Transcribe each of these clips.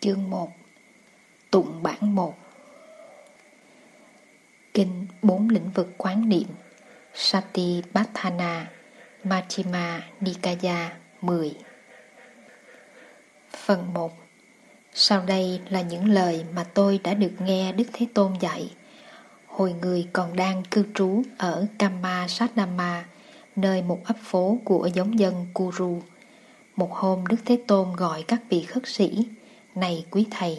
Chương 1 Tụng bản 1 Kinh bốn lĩnh vực quán niệm Sati Satipatthana Machima Nikaya 10 Phần 1 Sau đây là những lời mà tôi đã được nghe Đức Thế Tôn dạy. Hồi người còn đang cư trú ở Kama Satnama Nơi một ấp phố của giống dân Kuru, Một hôm Đức Thế Tôn gọi các vị khất sĩ này quý thầy,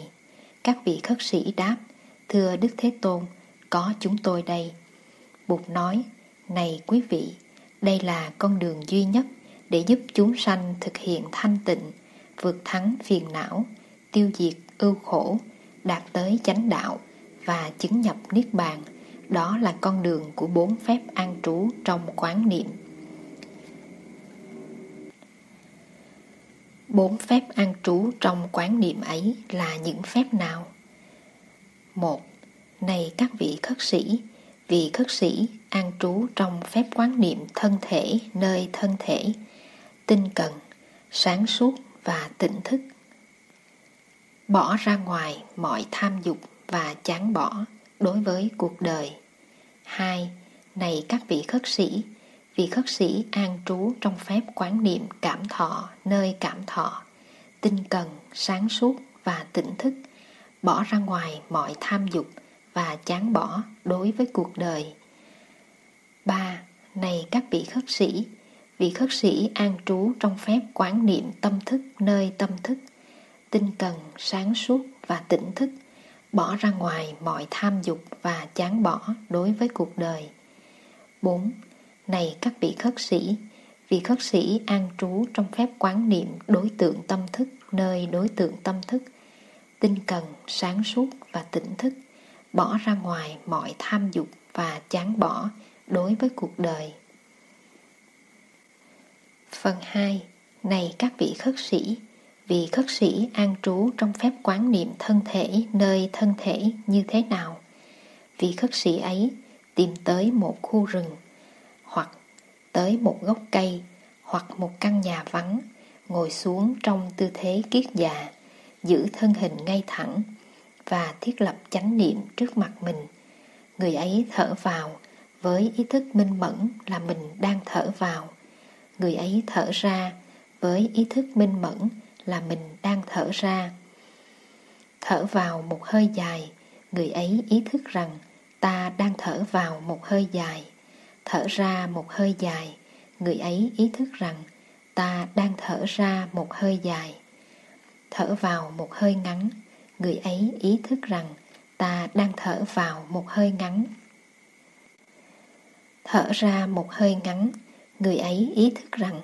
Các vị khất sĩ đáp, Thưa Đức Thế Tôn, Có chúng tôi đây. Bụt nói, Này quý vị, Đây là con đường duy nhất Để giúp chúng sanh thực hiện thanh tịnh, Vượt thắng phiền não, Tiêu diệt ưu khổ, Đạt tới chánh đạo Và chứng nhập Niết Bàn. Đó là con đường của bốn phép an trú trong quán niệm. Bốn phép an trú trong quán niệm ấy là những phép nào? Một, này các vị khất sĩ, vị khất sĩ an trú trong phép quán niệm thân thể nơi thân thể, tinh cần, sáng suốt và tỉnh thức. Bỏ ra ngoài mọi tham dục và chán bỏ đối với cuộc đời. Hai, này các vị khất sĩ, vị khất sĩ an trú trong phép quán niệm cảm thọ nơi cảm thọ, tinh cần, sáng suốt và tỉnh thức, bỏ ra ngoài mọi tham dục và chán bỏ đối với cuộc đời. ba Này các vị khất sĩ, vị khất sĩ an trú trong phép quán niệm tâm thức nơi tâm thức, tinh cần, sáng suốt và tỉnh thức, bỏ ra ngoài mọi tham dục và chán bỏ đối với cuộc đời. 4. Này các vị khất sĩ, vị khất sĩ an trú trong phép quán niệm đối tượng tâm thức nơi đối tượng tâm thức, tinh cần, sáng suốt và tỉnh thức, bỏ ra ngoài mọi tham dục và chán bỏ đối với cuộc đời. Phần 2. Này các vị khất sĩ, vị khất sĩ an trú trong phép quán niệm thân thể nơi thân thể như thế nào? Vị khất sĩ ấy tìm tới một khu rừng hoặc tới một gốc cây hoặc một căn nhà vắng, ngồi xuống trong tư thế kiết già, giữ thân hình ngay thẳng và thiết lập chánh niệm trước mặt mình. Người ấy thở vào với ý thức minh mẫn là mình đang thở vào. Người ấy thở ra với ý thức minh mẫn là mình đang thở ra. Thở vào một hơi dài, người ấy ý thức rằng ta đang thở vào một hơi dài thở ra một hơi dài. Người ấy ý thức rằng, ta đang thở ra một hơi dài. Thở vào một hơi ngắn. Người ấy ý thức rằng, ta đang thở vào một hơi ngắn. Thở ra một hơi ngắn. Người ấy ý thức rằng,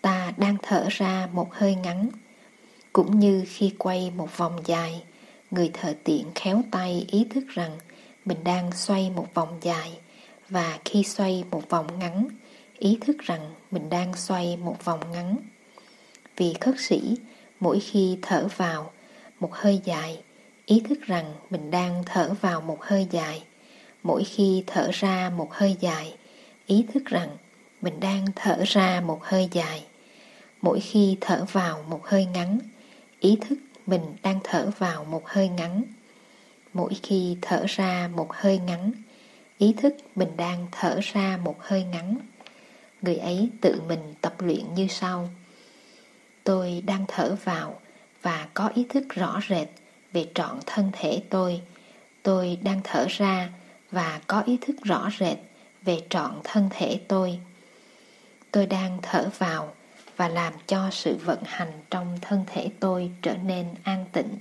ta đang thở ra một hơi ngắn. Cũng như khi quay một vòng dài, người thợ tiện khéo tay ý thức rằng mình đang xoay một vòng dài và khi xoay một vòng ngắn, ý thức rằng mình đang xoay một vòng ngắn. Vì khất sĩ, mỗi khi thở vào một hơi dài, ý thức rằng mình đang thở vào một hơi dài. Mỗi khi thở ra một hơi dài, ý thức rằng mình đang thở ra một hơi dài. Mỗi khi thở vào một hơi ngắn, ý thức mình đang thở vào một hơi ngắn. Mỗi khi thở ra một hơi ngắn ý thức mình đang thở ra một hơi ngắn. Người ấy tự mình tập luyện như sau. Tôi đang thở vào và có ý thức rõ rệt về trọn thân thể tôi. Tôi đang thở ra và có ý thức rõ rệt về trọn thân thể tôi. Tôi đang thở vào và làm cho sự vận hành trong thân thể tôi trở nên an tịnh.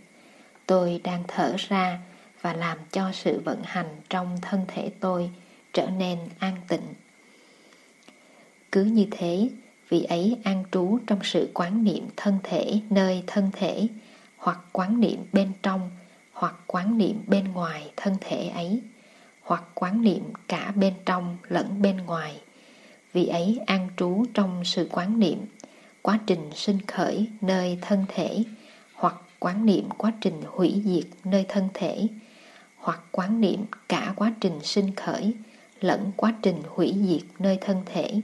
Tôi đang thở ra và làm cho sự vận hành trong thân thể tôi trở nên an tịnh. Cứ như thế, vị ấy an trú trong sự quán niệm thân thể nơi thân thể, hoặc quán niệm bên trong, hoặc quán niệm bên ngoài thân thể ấy, hoặc quán niệm cả bên trong lẫn bên ngoài. Vị ấy an trú trong sự quán niệm, quá trình sinh khởi nơi thân thể, hoặc quán niệm quá trình hủy diệt nơi thân thể hoặc quán niệm cả quá trình sinh khởi, lẫn quá trình hủy diệt nơi thân thể.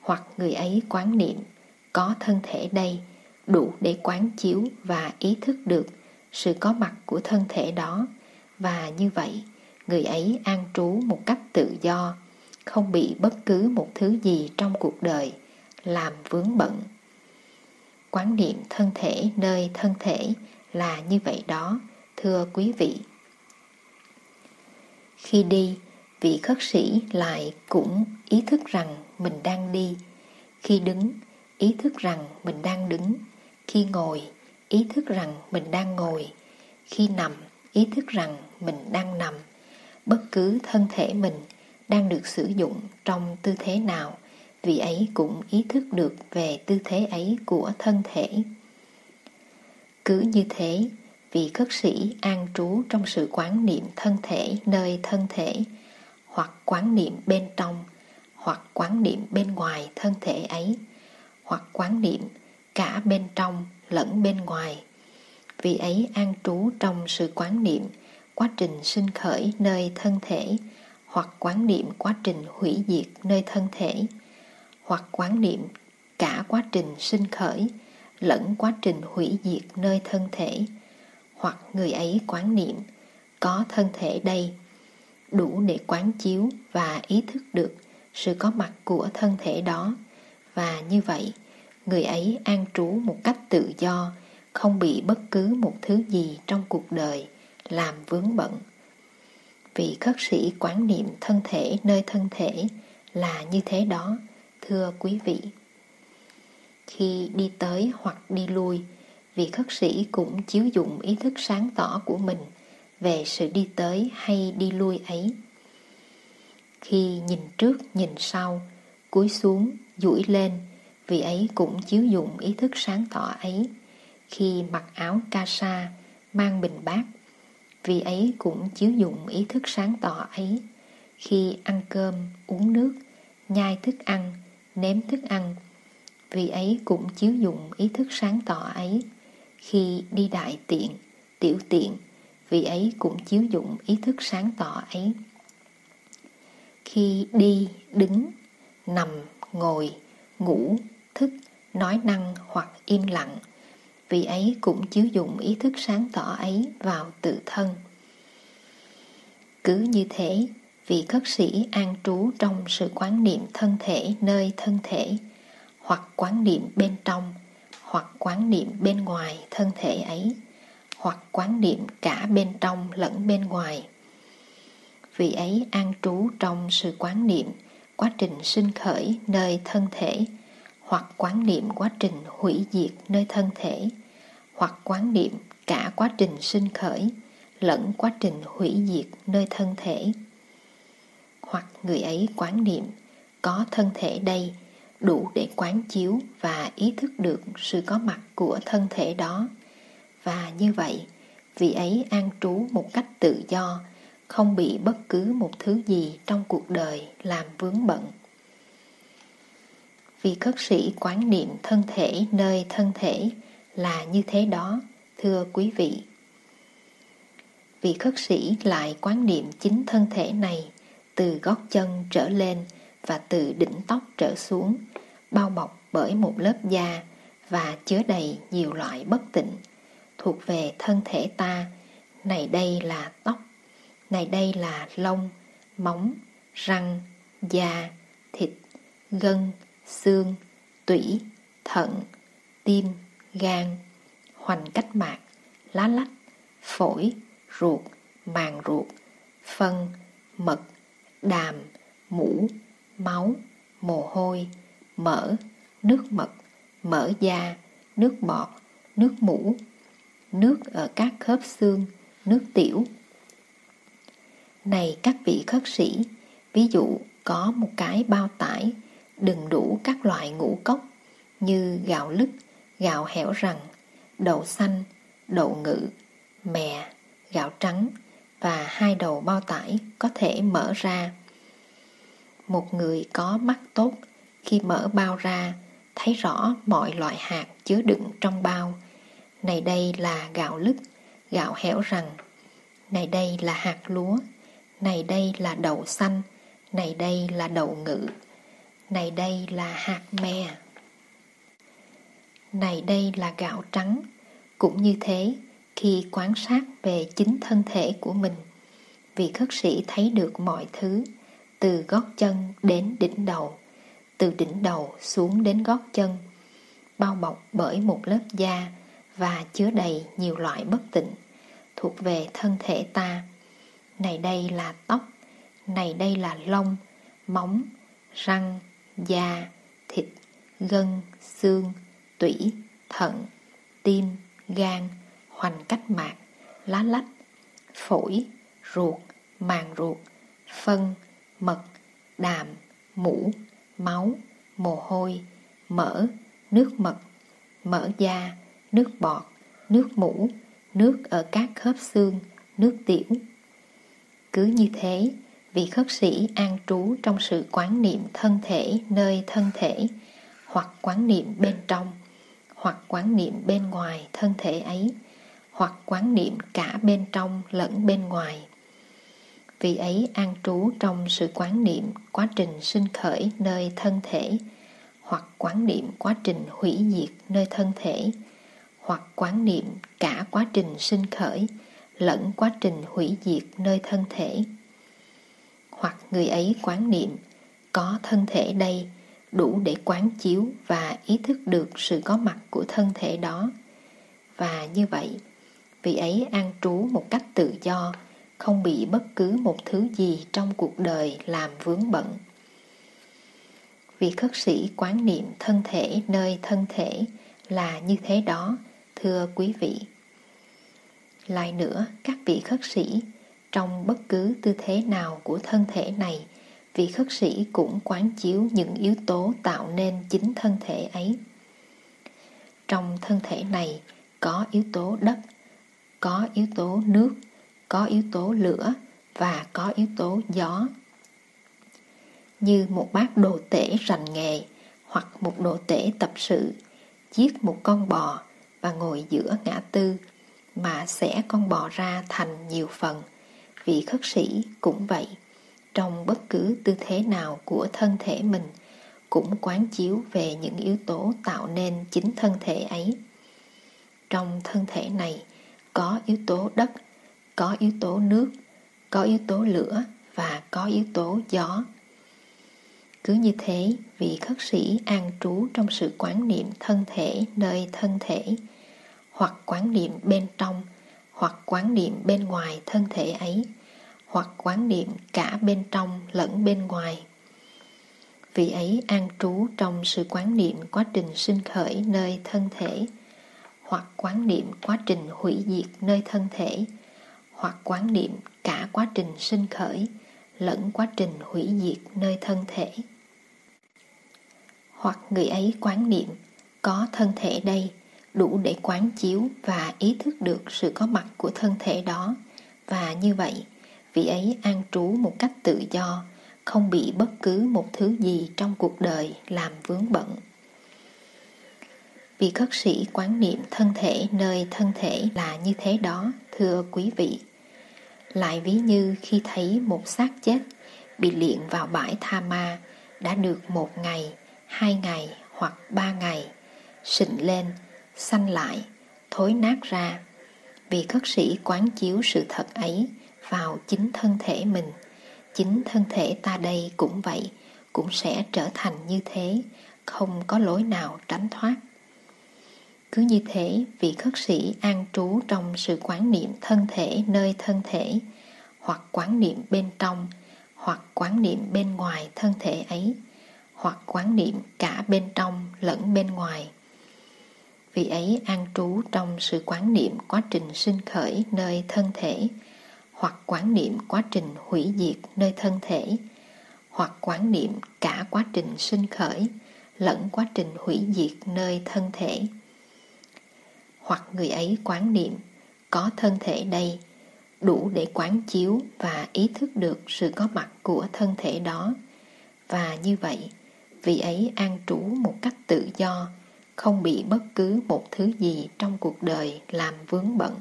Hoặc người ấy quán niệm, có thân thể đây, đủ để quán chiếu và ý thức được sự có mặt của thân thể đó. Và như vậy, người ấy an trú một cách tự do, không bị bất cứ một thứ gì trong cuộc đời làm vướng bận. Quán niệm thân thể nơi thân thể là như vậy đó thưa quý vị. Khi đi, vị khất sĩ lại cũng ý thức rằng mình đang đi. Khi đứng, ý thức rằng mình đang đứng. Khi ngồi, ý thức rằng mình đang ngồi. Khi nằm, ý thức rằng mình đang nằm. Bất cứ thân thể mình đang được sử dụng trong tư thế nào, vị ấy cũng ý thức được về tư thế ấy của thân thể. Cứ như thế vì khất sĩ an trú trong sự quán niệm thân thể nơi thân thể, hoặc quán niệm bên trong, hoặc quán niệm bên ngoài thân thể ấy, hoặc quán niệm cả bên trong lẫn bên ngoài. Vì ấy an trú trong sự quán niệm quá trình sinh khởi nơi thân thể, hoặc quán niệm quá trình hủy diệt nơi thân thể, hoặc quán niệm cả quá trình sinh khởi lẫn quá trình hủy diệt nơi thân thể hoặc người ấy quán niệm, có thân thể đây, đủ để quán chiếu và ý thức được sự có mặt của thân thể đó. Và như vậy, người ấy an trú một cách tự do, không bị bất cứ một thứ gì trong cuộc đời làm vướng bận. Vị khất sĩ quán niệm thân thể nơi thân thể là như thế đó, thưa quý vị. Khi đi tới hoặc đi lui vị khất sĩ cũng chiếu dụng ý thức sáng tỏ của mình về sự đi tới hay đi lui ấy. Khi nhìn trước, nhìn sau, cúi xuống, duỗi lên, vị ấy cũng chiếu dụng ý thức sáng tỏ ấy. Khi mặc áo ca sa mang bình bát, vị ấy cũng chiếu dụng ý thức sáng tỏ ấy. Khi ăn cơm, uống nước, nhai thức ăn, nếm thức ăn, vị ấy cũng chiếu dụng ý thức sáng tỏ ấy khi đi đại tiện, tiểu tiện vị ấy cũng chiếu dụng ý thức sáng tỏ ấy. Khi đi, đứng, nằm, ngồi, ngủ, thức, nói năng hoặc im lặng vị ấy cũng chiếu dụng ý thức sáng tỏ ấy vào tự thân. Cứ như thế, vị khất sĩ an trú trong sự quán niệm thân thể nơi thân thể hoặc quán niệm bên trong hoặc quán niệm bên ngoài thân thể ấy, hoặc quán niệm cả bên trong lẫn bên ngoài. Vị ấy an trú trong sự quán niệm, quá trình sinh khởi nơi thân thể, hoặc quán niệm quá trình hủy diệt nơi thân thể, hoặc quán niệm cả quá trình sinh khởi lẫn quá trình hủy diệt nơi thân thể. Hoặc người ấy quán niệm, có thân thể đây đủ để quán chiếu và ý thức được sự có mặt của thân thể đó. Và như vậy, vị ấy an trú một cách tự do, không bị bất cứ một thứ gì trong cuộc đời làm vướng bận. Vì khất sĩ quán niệm thân thể nơi thân thể là như thế đó, thưa quý vị. Vị khất sĩ lại quán niệm chính thân thể này từ gót chân trở lên và từ đỉnh tóc trở xuống, bao bọc bởi một lớp da và chứa đầy nhiều loại bất tịnh, thuộc về thân thể ta. Này đây là tóc, này đây là lông, móng, răng, da, thịt, gân, xương, tủy, thận, tim, gan, hoành cách mạc, lá lách, phổi, ruột, màng ruột, phân, mật, đàm, mũ máu, mồ hôi, mỡ, nước mật, mỡ da, nước bọt, nước mũ, nước ở các khớp xương, nước tiểu. Này các vị khất sĩ, ví dụ có một cái bao tải đừng đủ các loại ngũ cốc như gạo lứt, gạo hẻo rằng đậu xanh, đậu ngự, mè, gạo trắng và hai đầu bao tải có thể mở ra một người có mắt tốt khi mở bao ra thấy rõ mọi loại hạt chứa đựng trong bao. Này đây là gạo lứt gạo hẻo rằng này đây là hạt lúa. Này đây là đậu xanh. Này đây là đậu ngự. Này đây là hạt me. Này đây là gạo trắng. Cũng như thế, khi quan sát về chính thân thể của mình, vị khất sĩ thấy được mọi thứ, từ gót chân đến đỉnh đầu, từ đỉnh đầu xuống đến gót chân, bao bọc bởi một lớp da và chứa đầy nhiều loại bất tịnh thuộc về thân thể ta. Này đây là tóc, này đây là lông, móng, răng, da, thịt, gân, xương, tủy, thận, tim, gan, hoành cách mạc, lá lách, phổi, ruột, màng ruột, phân, mật, đàm, mũ, máu, mồ hôi, mỡ, nước mật, mỡ da, nước bọt, nước mũ, nước ở các khớp xương, nước tiểu. Cứ như thế, vị khất sĩ an trú trong sự quán niệm thân thể nơi thân thể, hoặc quán niệm bên trong, hoặc quán niệm bên ngoài thân thể ấy, hoặc quán niệm cả bên trong lẫn bên ngoài. Vì ấy an trú trong sự quán niệm quá trình sinh khởi nơi thân thể, hoặc quán niệm quá trình hủy diệt nơi thân thể, hoặc quán niệm cả quá trình sinh khởi lẫn quá trình hủy diệt nơi thân thể. Hoặc người ấy quán niệm có thân thể đây đủ để quán chiếu và ý thức được sự có mặt của thân thể đó. Và như vậy, vị ấy an trú một cách tự do, không bị bất cứ một thứ gì trong cuộc đời làm vướng bận. vì khất sĩ quán niệm thân thể nơi thân thể là như thế đó, thưa quý vị. Lại nữa, các vị khất sĩ, trong bất cứ tư thế nào của thân thể này, vị khất sĩ cũng quán chiếu những yếu tố tạo nên chính thân thể ấy. Trong thân thể này có yếu tố đất, có yếu tố nước, có yếu tố lửa và có yếu tố gió. Như một bác đồ tể rành nghề hoặc một đồ tể tập sự, giết một con bò và ngồi giữa ngã tư mà sẽ con bò ra thành nhiều phần. Vị khất sĩ cũng vậy trong bất cứ tư thế nào của thân thể mình cũng quán chiếu về những yếu tố tạo nên chính thân thể ấy trong thân thể này có yếu tố đất có yếu tố nước có yếu tố lửa và có yếu tố gió cứ như thế vị khất sĩ an trú trong sự quán niệm thân thể nơi thân thể hoặc quán niệm bên trong hoặc quán niệm bên ngoài thân thể ấy hoặc quán niệm cả bên trong lẫn bên ngoài. Vị ấy an trú trong sự quán niệm quá trình sinh khởi nơi thân thể, hoặc quán niệm quá trình hủy diệt nơi thân thể, hoặc quán niệm cả quá trình sinh khởi lẫn quá trình hủy diệt nơi thân thể. Hoặc người ấy quán niệm có thân thể đây đủ để quán chiếu và ý thức được sự có mặt của thân thể đó và như vậy vị ấy an trú một cách tự do, không bị bất cứ một thứ gì trong cuộc đời làm vướng bận. Vị khất sĩ quán niệm thân thể nơi thân thể là như thế đó, thưa quý vị. Lại ví như khi thấy một xác chết bị liện vào bãi tha ma đã được một ngày, hai ngày hoặc ba ngày, sình lên, xanh lại, thối nát ra. Vì khất sĩ quán chiếu sự thật ấy vào chính thân thể mình chính thân thể ta đây cũng vậy cũng sẽ trở thành như thế không có lối nào tránh thoát cứ như thế, vị khất sĩ an trú trong sự quán niệm thân thể nơi thân thể, hoặc quán niệm bên trong, hoặc quán niệm bên ngoài thân thể ấy, hoặc quán niệm cả bên trong lẫn bên ngoài. Vị ấy an trú trong sự quán niệm quá trình sinh khởi nơi thân thể, hoặc quán niệm quá trình hủy diệt nơi thân thể, hoặc quán niệm cả quá trình sinh khởi lẫn quá trình hủy diệt nơi thân thể hoặc người ấy quán niệm có thân thể đây đủ để quán chiếu và ý thức được sự có mặt của thân thể đó và như vậy vị ấy an trú một cách tự do không bị bất cứ một thứ gì trong cuộc đời làm vướng bận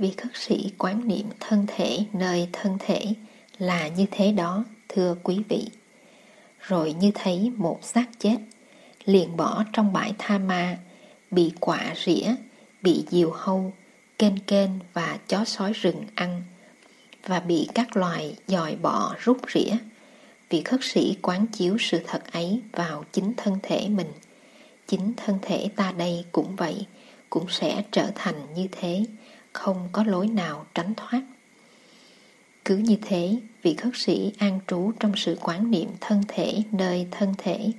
vị khất sĩ quán niệm thân thể nơi thân thể là như thế đó, thưa quý vị. Rồi như thấy một xác chết, liền bỏ trong bãi tha ma, bị quả rỉa, bị diều hâu, kênh kênh và chó sói rừng ăn, và bị các loài dòi bọ rút rỉa. Vị khất sĩ quán chiếu sự thật ấy vào chính thân thể mình. Chính thân thể ta đây cũng vậy, cũng sẽ trở thành như thế, không có lối nào tránh thoát. Cứ như thế, vị khất sĩ an trú trong sự quán niệm thân thể nơi thân thể,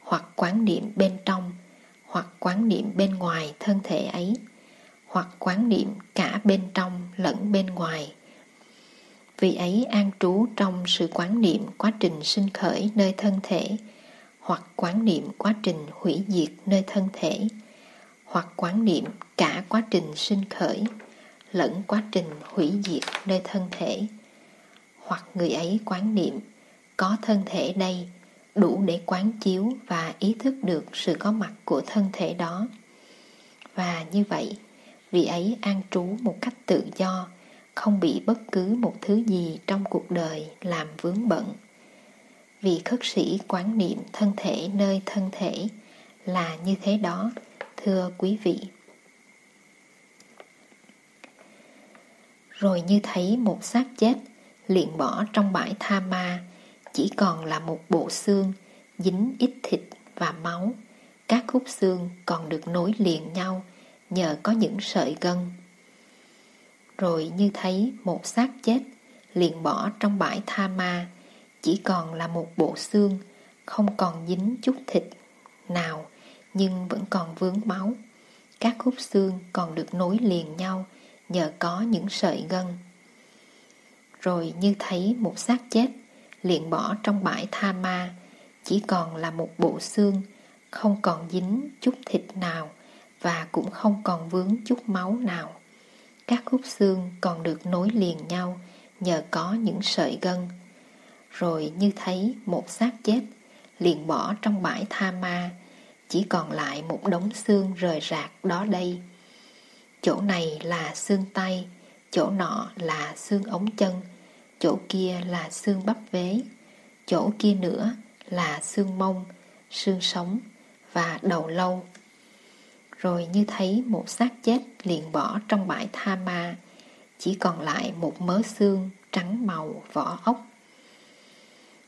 hoặc quán niệm bên trong, hoặc quán niệm bên ngoài thân thể ấy, hoặc quán niệm cả bên trong lẫn bên ngoài. Vì ấy an trú trong sự quán niệm quá trình sinh khởi nơi thân thể, hoặc quán niệm quá trình hủy diệt nơi thân thể, hoặc quán niệm cả quá trình sinh khởi lẫn quá trình hủy diệt nơi thân thể hoặc người ấy quán niệm có thân thể đây đủ để quán chiếu và ý thức được sự có mặt của thân thể đó. Và như vậy, vị ấy an trú một cách tự do, không bị bất cứ một thứ gì trong cuộc đời làm vướng bận. Vì khất sĩ quán niệm thân thể nơi thân thể là như thế đó, thưa quý vị. Rồi như thấy một xác chết liền bỏ trong bãi tha ma chỉ còn là một bộ xương dính ít thịt và máu. Các khúc xương còn được nối liền nhau nhờ có những sợi gân. Rồi như thấy một xác chết liền bỏ trong bãi tha ma. Chỉ còn là một bộ xương không còn dính chút thịt nào nhưng vẫn còn vướng máu. Các khúc xương còn được nối liền nhau nhờ có những sợi gân. Rồi như thấy một xác chết, liền bỏ trong bãi tha ma, chỉ còn là một bộ xương, không còn dính chút thịt nào và cũng không còn vướng chút máu nào. Các khúc xương còn được nối liền nhau nhờ có những sợi gân. Rồi như thấy một xác chết, liền bỏ trong bãi tha ma, chỉ còn lại một đống xương rời rạc đó đây chỗ này là xương tay, chỗ nọ là xương ống chân, chỗ kia là xương bắp vế, chỗ kia nữa là xương mông, xương sống và đầu lâu. Rồi như thấy một xác chết liền bỏ trong bãi tha ma, chỉ còn lại một mớ xương trắng màu vỏ ốc.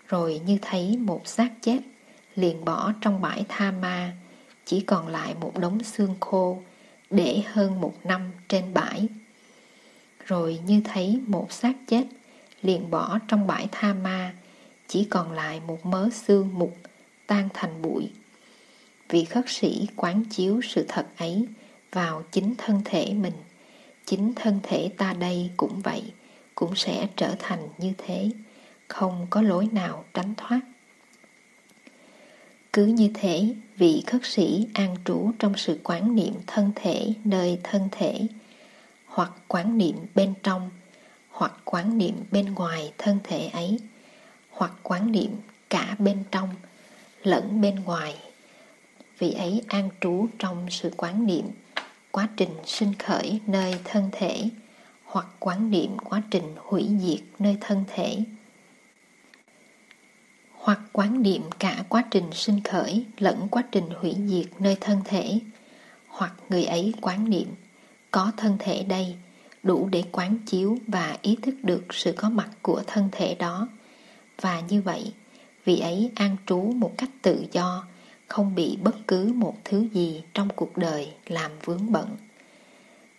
Rồi như thấy một xác chết liền bỏ trong bãi tha ma, chỉ còn lại một đống xương khô để hơn một năm trên bãi. Rồi như thấy một xác chết, liền bỏ trong bãi tha ma, chỉ còn lại một mớ xương mục tan thành bụi. Vị khất sĩ quán chiếu sự thật ấy vào chính thân thể mình, chính thân thể ta đây cũng vậy, cũng sẽ trở thành như thế, không có lối nào tránh thoát. Cứ như thế, vị khất sĩ an trú trong sự quán niệm thân thể nơi thân thể, hoặc quán niệm bên trong, hoặc quán niệm bên ngoài thân thể ấy, hoặc quán niệm cả bên trong lẫn bên ngoài. Vị ấy an trú trong sự quán niệm quá trình sinh khởi nơi thân thể, hoặc quán niệm quá trình hủy diệt nơi thân thể hoặc quán niệm cả quá trình sinh khởi lẫn quá trình hủy diệt nơi thân thể, hoặc người ấy quán niệm có thân thể đây đủ để quán chiếu và ý thức được sự có mặt của thân thể đó. Và như vậy, vị ấy an trú một cách tự do, không bị bất cứ một thứ gì trong cuộc đời làm vướng bận.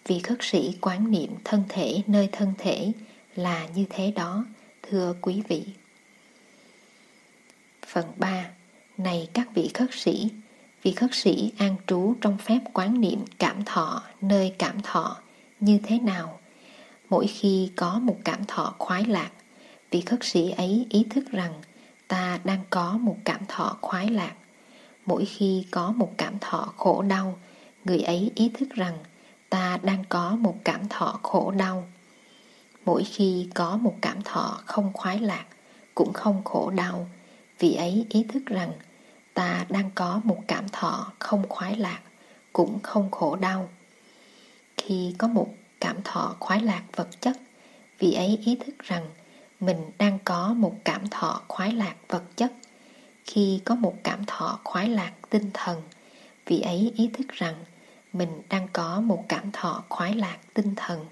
Vì khất sĩ quán niệm thân thể nơi thân thể là như thế đó, thưa quý vị. Phần 3 Này các vị khất sĩ Vị khất sĩ an trú trong phép quán niệm cảm thọ nơi cảm thọ như thế nào? Mỗi khi có một cảm thọ khoái lạc, vị khất sĩ ấy ý thức rằng ta đang có một cảm thọ khoái lạc. Mỗi khi có một cảm thọ khổ đau, người ấy ý thức rằng ta đang có một cảm thọ khổ đau. Mỗi khi có một cảm thọ không khoái lạc, cũng không khổ đau, Vị ấy ý thức rằng ta đang có một cảm thọ không khoái lạc, cũng không khổ đau. Khi có một cảm thọ khoái lạc vật chất, vị ấy ý thức rằng mình đang có một cảm thọ khoái lạc vật chất. khi có một cảm thọ khoái lạc tinh thần vị ấy ý thức rằng mình đang có một cảm thọ khoái lạc tinh thần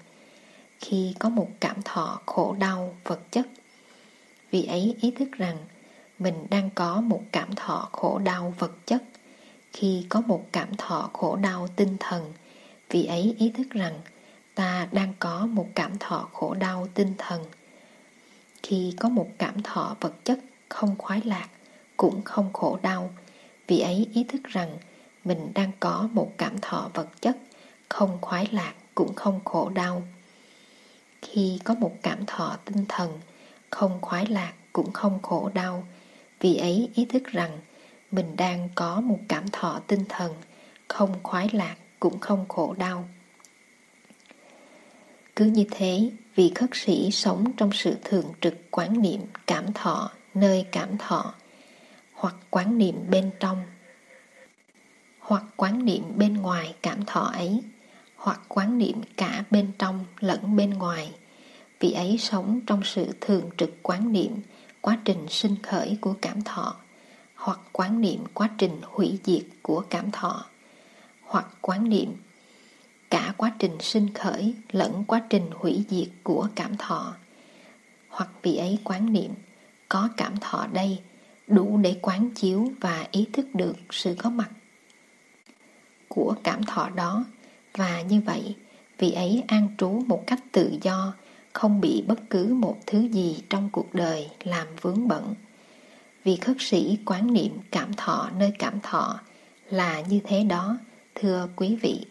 khi có một cảm thọ khổ đau vật chất vị ấy ý thức rằng mình đang có một cảm thọ khổ đau vật chất khi có một cảm thọ khổ đau tinh thần vị ấy ý thức rằng ta đang có một cảm thọ khổ đau tinh thần. Khi có một cảm thọ vật chất không khoái lạc, cũng không khổ đau vị ấy ý thức rằng mình đang có một cảm thọ vật chất không khoái lạc, cũng không khổ đau. Khi có một cảm thọ tinh thần không khoái lạc, cũng không khổ đau, vì ấy ý thức rằng mình đang có một cảm thọ tinh thần không khoái lạc cũng không khổ đau. Cứ như thế, vị khất sĩ sống trong sự thường trực quán niệm cảm thọ nơi cảm thọ, hoặc quán niệm bên trong, hoặc quán niệm bên ngoài cảm thọ ấy, hoặc quán niệm cả bên trong lẫn bên ngoài. Vị ấy sống trong sự thường trực quán niệm quá trình sinh khởi của cảm thọ, hoặc quán niệm quá trình hủy diệt của cảm thọ hoặc quán niệm. Cả quá trình sinh khởi lẫn quá trình hủy diệt của cảm thọ. Hoặc vị ấy quán niệm, có cảm thọ đây, đủ để quán chiếu và ý thức được sự có mặt của cảm thọ đó. Và như vậy vị ấy an trú một cách tự do, không bị bất cứ một thứ gì trong cuộc đời làm vướng bận. Vì khất sĩ quán niệm cảm thọ nơi cảm thọ là như thế đó thưa quý vị.